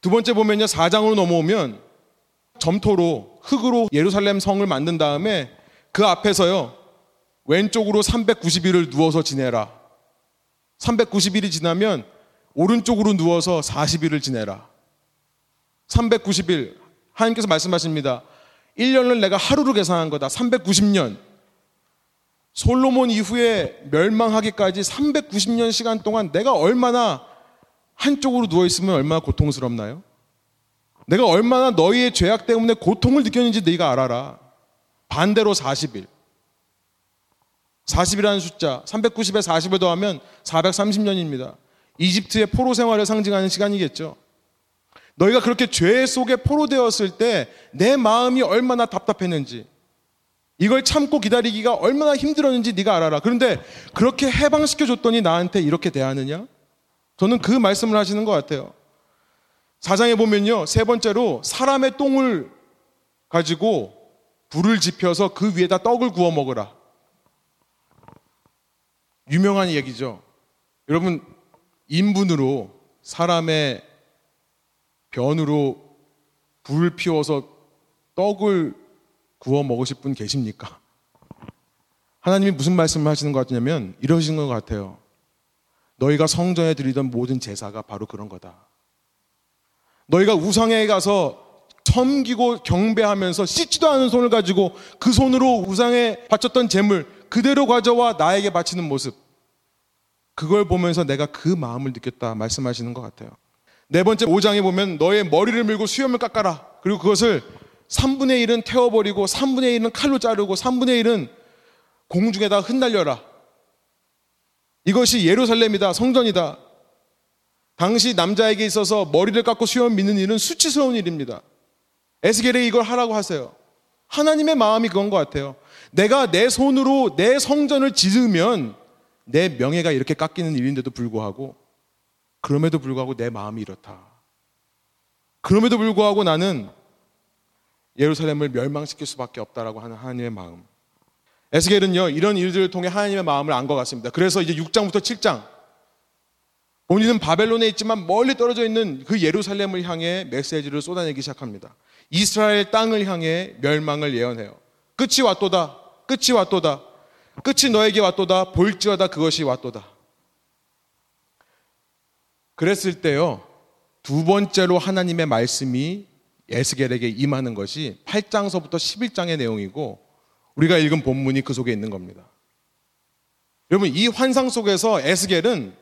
두 번째 보면요. 4장으로 넘어오면 점토로 흙으로 예루살렘 성을 만든 다음에 그 앞에서요. 왼쪽으로 390일을 누워서 지내라. 390일이 지나면 오른쪽으로 누워서 40일을 지내라. 390일 하나님께서 말씀하십니다. 1년을 내가 하루로 계산한 거다. 390년. 솔로몬 이후에 멸망하기까지 390년 시간 동안 내가 얼마나 한쪽으로 누워 있으면 얼마나 고통스럽나요? 내가 얼마나 너희의 죄악 때문에 고통을 느꼈는지 네가 알아라. 반대로 40일. 40이라는 숫자, 390에 40을 더하면 430년입니다. 이집트의 포로 생활을 상징하는 시간이겠죠. 너희가 그렇게 죄 속에 포로되었을 때 내 마음이 얼마나 답답했는지, 이걸 참고 기다리기가 얼마나 힘들었는지 네가 알아라. 그런데 그렇게 해방시켜 줬더니 나한테 이렇게 대하느냐? 저는 그 말씀을 하시는 것 같아요. 사장에 보면요. 세 번째로 사람의 똥을 가지고 불을 지펴서 그 위에다 떡을 구워 먹으라. 유명한 얘기죠. 여러분, 인분으로 사람의 변으로 불을 피워서 떡을 구워 먹으실 분 계십니까? 하나님이 무슨 말씀을 하시는 것 같냐면 이러신 것 같아요. 너희가 성전에 드리던 모든 제사가 바로 그런 거다. 너희가 우상에 가서 섬기고 경배하면서 씻지도 않은 손을 가지고 그 손으로 우상에 바쳤던 재물 그대로 가져와 나에게 바치는 모습. 그걸 보면서 내가 그 마음을 느꼈다 말씀하시는 것 같아요. 네 번째 5장에 보면 너의 머리를 밀고 수염을 깎아라. 그리고 그것을 3분의 1은 태워버리고 3분의 1은 칼로 자르고 3분의 1은 공중에다 흩날려라. 이것이 예루살렘이다. 성전이다. 당시 남자에게 있어서 머리를 깎고 수염 믿는 일은 수치스러운 일입니다. 에스겔에 이걸 하라고 하세요. 하나님의 마음이 그건 것 같아요. 내가 내 손으로 내 성전을 짓으면 내 명예가 이렇게 깎이는 일인데도 불구하고 그럼에도 불구하고 내 마음이 이렇다. 그럼에도 불구하고 나는 예루살렘을 멸망시킬 수밖에 없다라고 하는 하나님의 마음. 에스겔은요, 이런 일들을 통해 하나님의 마음을 안 것 같습니다. 그래서 이제 6장부터 7장, 본인은 바벨론에 있지만 멀리 떨어져 있는 그 예루살렘을 향해 메시지를 쏟아내기 시작합니다. 이스라엘 땅을 향해 멸망을 예언해요. 끝이 왔도다. 끝이 왔도다. 끝이 너에게 왔도다. 볼지어다 그것이 왔도다. 그랬을 때요. 두 번째로 하나님의 말씀이 에스겔에게 임하는 것이 8장서부터 11장의 내용이고 우리가 읽은 본문이 그 속에 있는 겁니다. 여러분 이 환상 속에서 에스겔은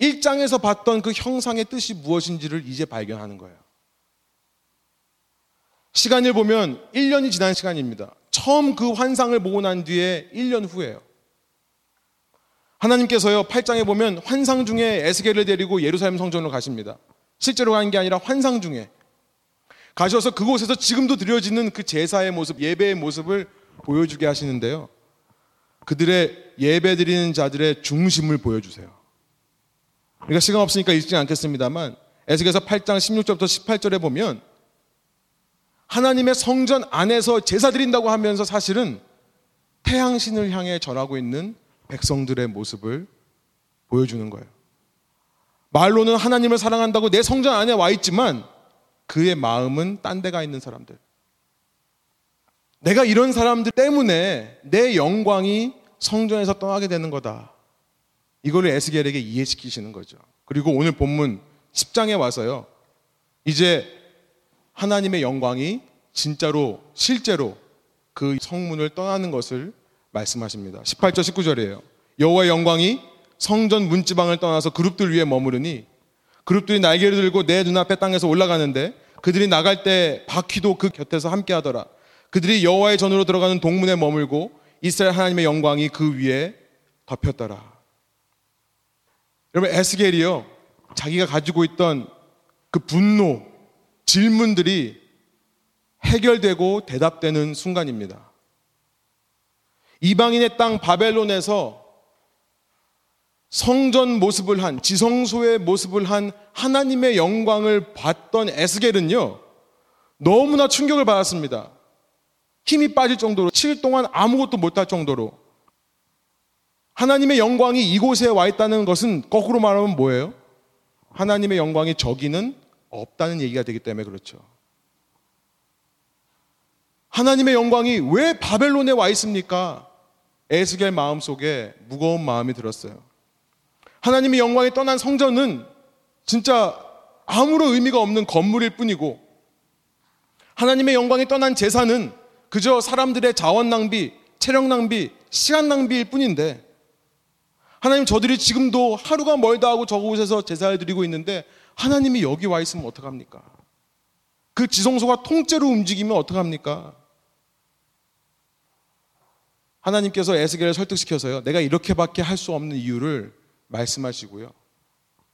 1장에서 봤던 그 형상의 뜻이 무엇인지를 이제 발견하는 거예요. 시간을 보면 1년이 지난 시간입니다. 처음 그 환상을 보고 난 뒤에 1년 후에요. 하나님께서요, 8장에 보면 환상 중에 에스겔을 데리고 예루살렘 성전으로 가십니다. 실제로 가는 게 아니라 환상 중에. 가셔서 그곳에서 지금도 드려지는 그 제사의 모습, 예배의 모습을 보여주게 하시는데요. 그들의 예배 드리는 자들의 중심을 보여주세요. 우리가 시간 없으니까 읽지 않겠습니다만 에스겔서 8장 16절부터 18절에 보면 하나님의 성전 안에서 제사 드린다고 하면서 사실은 태양신을 향해 절하고 있는 백성들의 모습을 보여주는 거예요. 말로는 하나님을 사랑한다고 내 성전 안에 와 있지만 그의 마음은 딴 데가 있는 사람들. 내가 이런 사람들 때문에 내 영광이 성전에서 떠나게 되는 거다. 이거를 에스겔에게 이해시키시는 거죠. 그리고 오늘 본문 10장에 와서요. 이제 하나님의 영광이 진짜로 실제로 그 성문을 떠나는 것을 말씀하십니다. 18절 19절이에요. 여호와의 영광이 성전 문지방을 떠나서 그룹들 위에 머무르니 그룹들이 날개를 들고 내 눈앞에 땅에서 올라가는데 그들이 나갈 때 바퀴도 그 곁에서 함께 하더라. 그들이 여호와의 전으로 들어가는 동문에 머물고 이스라엘 하나님의 영광이 그 위에 덮였더라. 여러분 에스겔이요. 자기가 가지고 있던 그 분노, 질문들이 해결되고 대답되는 순간입니다. 이방인의 땅 바벨론에서 성전 모습을 한 지성소의 모습을 한 하나님의 영광을 봤던 에스겔은요 너무나 충격을 받았습니다. 힘이 빠질 정도로 7일 동안 아무것도 못할 정도로 하나님의 영광이 이곳에 와 있다는 것은 거꾸로 말하면 뭐예요? 하나님의 영광이 저기는 없다는 얘기가 되기 때문에 그렇죠. 하나님의 영광이 왜 바벨론에 와 있습니까? 에스겔 마음 속에 무거운 마음이 들었어요. 하나님의 영광이 떠난 성전은 진짜 아무런 의미가 없는 건물일 뿐이고 하나님의 영광이 떠난 제사는 그저 사람들의 자원 낭비, 체력 낭비, 시간 낭비일 뿐인데 하나님 저들이 지금도 하루가 멀다 하고 저곳에서 제사를 드리고 있는데 하나님이 여기 와 있으면 어떡합니까? 그 지성소가 통째로 움직이면 어떡합니까? 하나님께서 에스겔을 설득시켜서요. 내가 이렇게밖에 할 수 없는 이유를 말씀하시고요.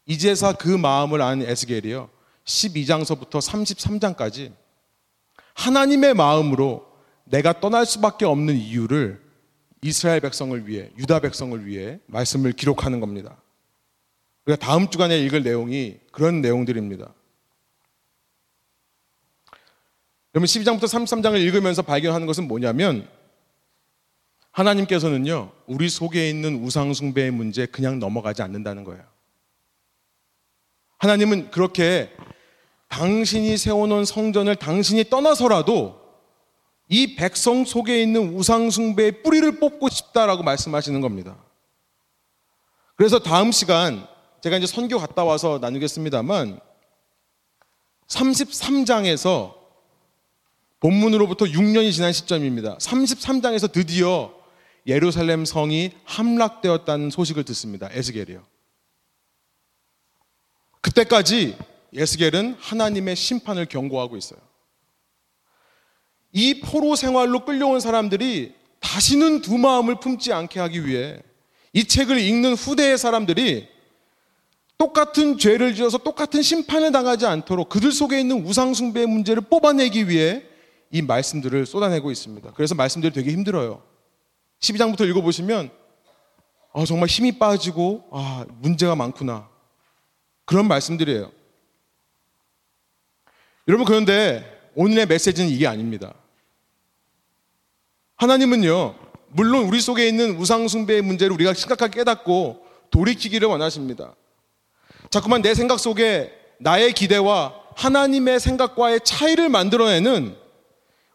이제서 그 마음을 안 에스겔이요. 12장서부터 33장까지 하나님의 마음으로 내가 떠날 수밖에 없는 이유를 이스라엘 백성을 위해, 유다 백성을 위해 말씀을 기록하는 겁니다. 우리가 다음 주간에 읽을 내용이 그런 내용들입니다. 여러분 12장부터 33장을 읽으면서 발견하는 것은 뭐냐면 하나님께서는요, 우리 속에 있는 우상숭배의 문제 그냥 넘어가지 않는다는 거예요. 하나님은 그렇게 당신이 세워놓은 성전을 당신이 떠나서라도 이 백성 속에 있는 우상숭배의 뿌리를 뽑고 싶다라고 말씀하시는 겁니다. 그래서 다음 시간 제가 이제 선교 갔다 와서 나누겠습니다만 33장에서 본문으로부터 6년이 지난 시점입니다. 33장에서 드디어 예루살렘 성이 함락되었다는 소식을 듣습니다. 에스겔이요. 그때까지 에스겔은 하나님의 심판을 경고하고 있어요. 이 포로 생활로 끌려온 사람들이 다시는 두 마음을 품지 않게 하기 위해 이 책을 읽는 후대의 사람들이 똑같은 죄를 지어서 똑같은 심판을 당하지 않도록 그들 속에 있는 우상숭배의 문제를 뽑아내기 위해 이 말씀들을 쏟아내고 있습니다. 그래서 말씀들이 되게 힘들어요. 12장부터 읽어보시면 아, 정말 힘이 빠지고 아, 문제가 많구나. 그런 말씀들이에요. 여러분 그런데 오늘의 메시지는 이게 아닙니다. 하나님은요, 물론 우리 속에 있는 우상 숭배의 문제를 우리가 심각하게 깨닫고 돌이키기를 원하십니다. 자꾸만 내 생각 속에 나의 기대와 하나님의 생각과의 차이를 만들어내는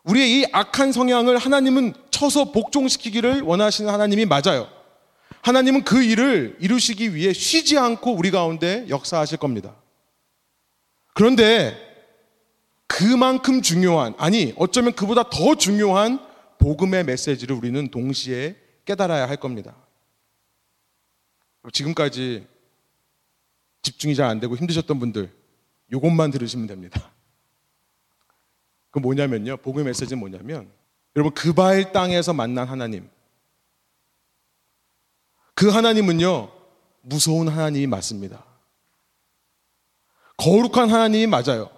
우리의 이 악한 성향을 하나님은 쳐서 복종시키기를 원하시는 하나님이 맞아요. 하나님은 그 일을 이루시기 위해 쉬지 않고 우리 가운데 역사하실 겁니다. 그런데 그만큼 중요한, 아니, 어쩌면 그보다 더 중요한 복음의 메시지를 우리는 동시에 깨달아야 할 겁니다. 지금까지 집중이 잘 안 되고 힘드셨던 분들, 이것만 들으시면 됩니다. 그 뭐냐면요. 복음의 메시지는 뭐냐면, 여러분, 그바일 땅에서 만난 하나님. 그 하나님은요, 무서운 하나님이 맞습니다. 거룩한 하나님이 맞아요.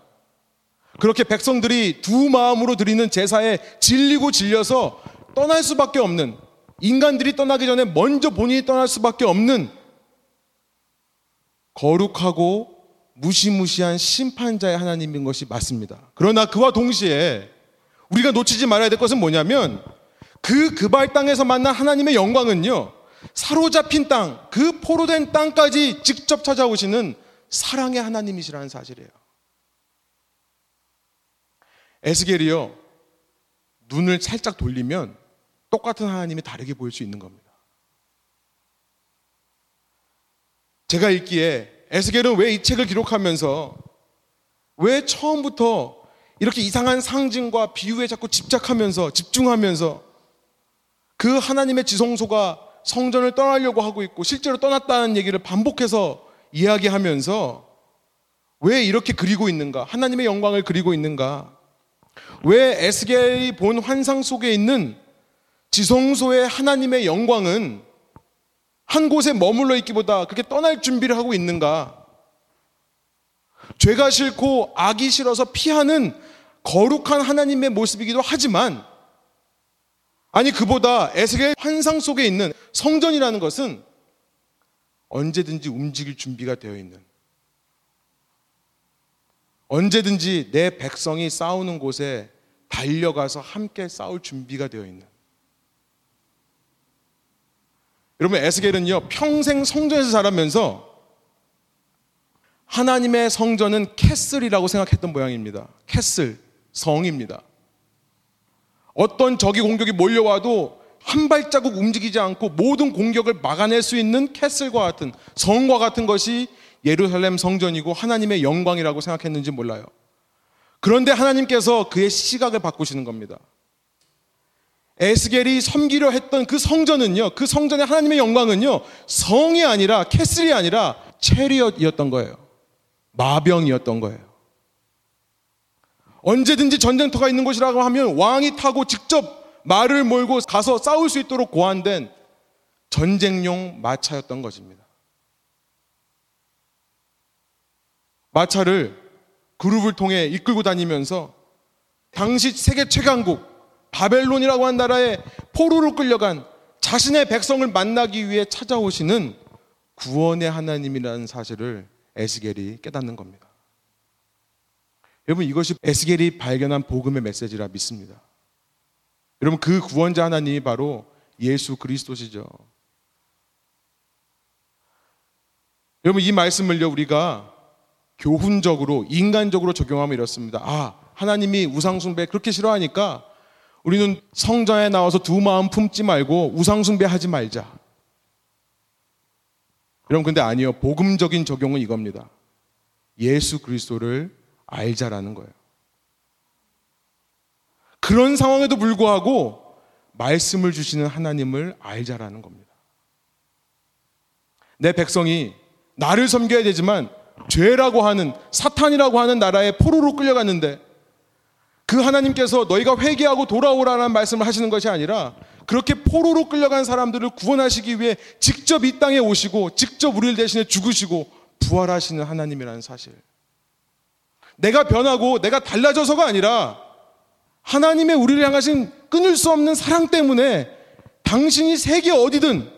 그렇게 백성들이 두 마음으로 드리는 제사에 질리고 질려서 떠날 수밖에 없는 인간들이 떠나기 전에 먼저 본인이 떠날 수밖에 없는 거룩하고 무시무시한 심판자의 하나님인 것이 맞습니다. 그러나 그와 동시에 우리가 놓치지 말아야 될 것은 뭐냐면 그 그발 땅에서 만난 하나님의 영광은요. 사로잡힌 땅, 그 포로된 땅까지 직접 찾아오시는 사랑의 하나님이시라는 사실이에요. 에스겔이요. 눈을 살짝 돌리면 똑같은 하나님이 다르게 보일 수 있는 겁니다. 제가 읽기에 에스겔은 왜 이 책을 기록하면서 왜 처음부터 이렇게 이상한 상징과 비유에 자꾸 집착하면서 집중하면서 그 하나님의 지성소가 성전을 떠나려고 하고 있고 실제로 떠났다는 얘기를 반복해서 이야기하면서 왜 이렇게 그리고 있는가? 하나님의 영광을 그리고 있는가? 왜 에스겔이 본 환상 속에 있는 지성소의 하나님의 영광은 한 곳에 머물러 있기보다 그렇게 떠날 준비를 하고 있는가? 죄가 싫고 악이 싫어서 피하는 거룩한 하나님의 모습이기도 하지만 아니 그보다 에스겔 환상 속에 있는 성전이라는 것은 언제든지 움직일 준비가 되어 있는 언제든지 내 백성이 싸우는 곳에 달려가서 함께 싸울 준비가 되어 있는 여러분 에스겔은요 평생 성전에서 자라면서 하나님의 성전은 castle이라고 생각했던 모양입니다. castle 성입니다. 어떤 적이 공격이 몰려와도 한 발자국 움직이지 않고 모든 공격을 막아낼 수 있는 castle과 같은 성과 같은 것이 예루살렘 성전이고 하나님의 영광이라고 생각했는지 몰라요. 그런데 하나님께서 그의 시각을 바꾸시는 겁니다. 에스겔이 섬기려 했던 그 성전은요, 그 성전의 하나님의 영광은요, 성이 아니라, castle이 아니라, chariot이었던 거예요. 마병이었던 거예요. 언제든지 전쟁터가 있는 곳이라고 하면 왕이 타고 직접 말을 몰고 가서 싸울 수 있도록 고안된 전쟁용 마차였던 것입니다. 마차를 그룹을 통해 이끌고 다니면서 당시 세계 최강국 바벨론이라고 한 나라에 포로로 끌려간 자신의 백성을 만나기 위해 찾아오시는 구원의 하나님이라는 사실을 에스겔이 깨닫는 겁니다. 여러분 이것이 에스겔이 발견한 복음의 메시지라 믿습니다. 여러분 그 구원자 하나님이 바로 예수 그리스도시죠. 여러분 이 말씀을요 우리가 교훈적으로 인간적으로 적용하면 이렇습니다. 아 하나님이 우상숭배 그렇게 싫어하니까 우리는 성전에 나와서 두 마음 품지 말고 우상숭배하지 말자. 여러분 근데 아니요. 복음적인 적용은 이겁니다. 예수 그리스도를 알자라는 거예요. 그런 상황에도 불구하고 말씀을 주시는 하나님을 알자라는 겁니다. 내 백성이 나를 섬겨야 되지만 죄라고 하는 사탄이라고 하는 나라에 포로로 끌려갔는데 그 하나님께서 너희가 회개하고 돌아오라는 말씀을 하시는 것이 아니라 그렇게 포로로 끌려간 사람들을 구원하시기 위해 직접 이 땅에 오시고 직접 우리를 대신해 죽으시고 부활하시는 하나님이라는 사실. 내가 변하고 내가 달라져서가 아니라 하나님의 우리를 향하신 끊을 수 없는 사랑 때문에 당신이 세계 어디든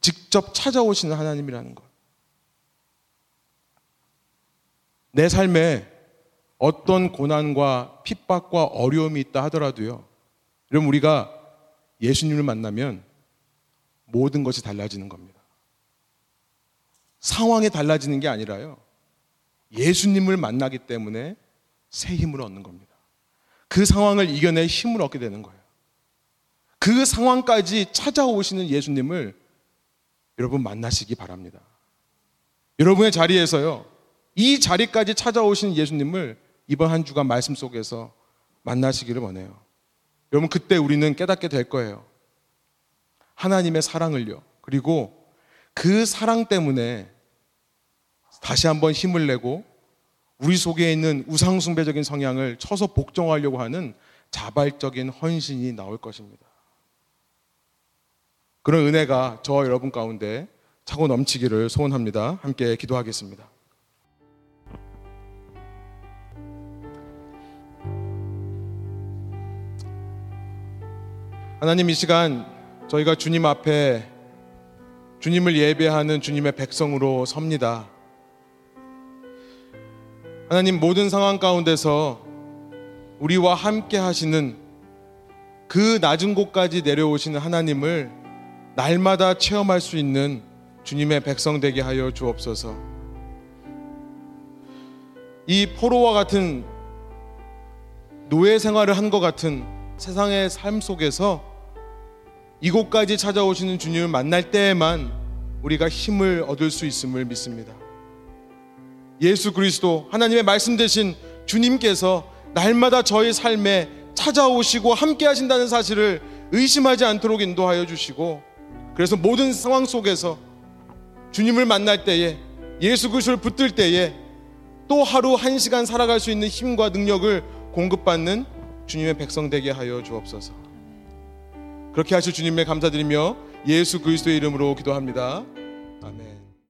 직접 찾아오시는 하나님이라는 것. 내 삶에 어떤 고난과 핍박과 어려움이 있다 하더라도요. 여러분 우리가 예수님을 만나면 모든 것이 달라지는 겁니다. 상황이 달라지는 게 아니라요. 예수님을 만나기 때문에 새 힘을 얻는 겁니다. 그 상황을 이겨낼 힘을 얻게 되는 거예요. 그 상황까지 찾아오시는 예수님을 여러분 만나시기 바랍니다. 여러분의 자리에서요. 이 자리까지 찾아오신 예수님을 이번 한 주간 말씀 속에서 만나시기를 원해요. 여러분 그때 우리는 깨닫게 될 거예요. 하나님의 사랑을요. 그리고 그 사랑 때문에 다시 한번 힘을 내고 우리 속에 있는 우상숭배적인 성향을 쳐서 복종하려고 하는 자발적인 헌신이 나올 것입니다. 그런 은혜가 저 여러분 가운데 차고 넘치기를 소원합니다. 함께 기도하겠습니다. 하나님 이 시간 저희가 주님 앞에 주님을 예배하는 주님의 백성으로 섭니다. 하나님 모든 상황 가운데서 우리와 함께 하시는 그 낮은 곳까지 내려오시는 하나님을 날마다 체험할 수 있는 주님의 백성 되게 하여 주옵소서. 이 포로와 같은 노예 생활을 한 것 같은 세상의 삶 속에서 이곳까지 찾아오시는 주님을 만날 때에만 우리가 힘을 얻을 수 있음을 믿습니다. 예수 그리스도 하나님의 말씀 되신 주님께서 날마다 저희 삶에 찾아오시고 함께 하신다는 사실을 의심하지 않도록 인도하여 주시고 그래서 모든 상황 속에서 주님을 만날 때에 예수 그리스도를 붙들 때에 또 하루 한 시간 살아갈 수 있는 힘과 능력을 공급받는 주님의 백성 되게 하여 주옵소서. 그렇게 하실 주님의 감사드리며 예수 그리스도의 이름으로 기도합니다. 아멘.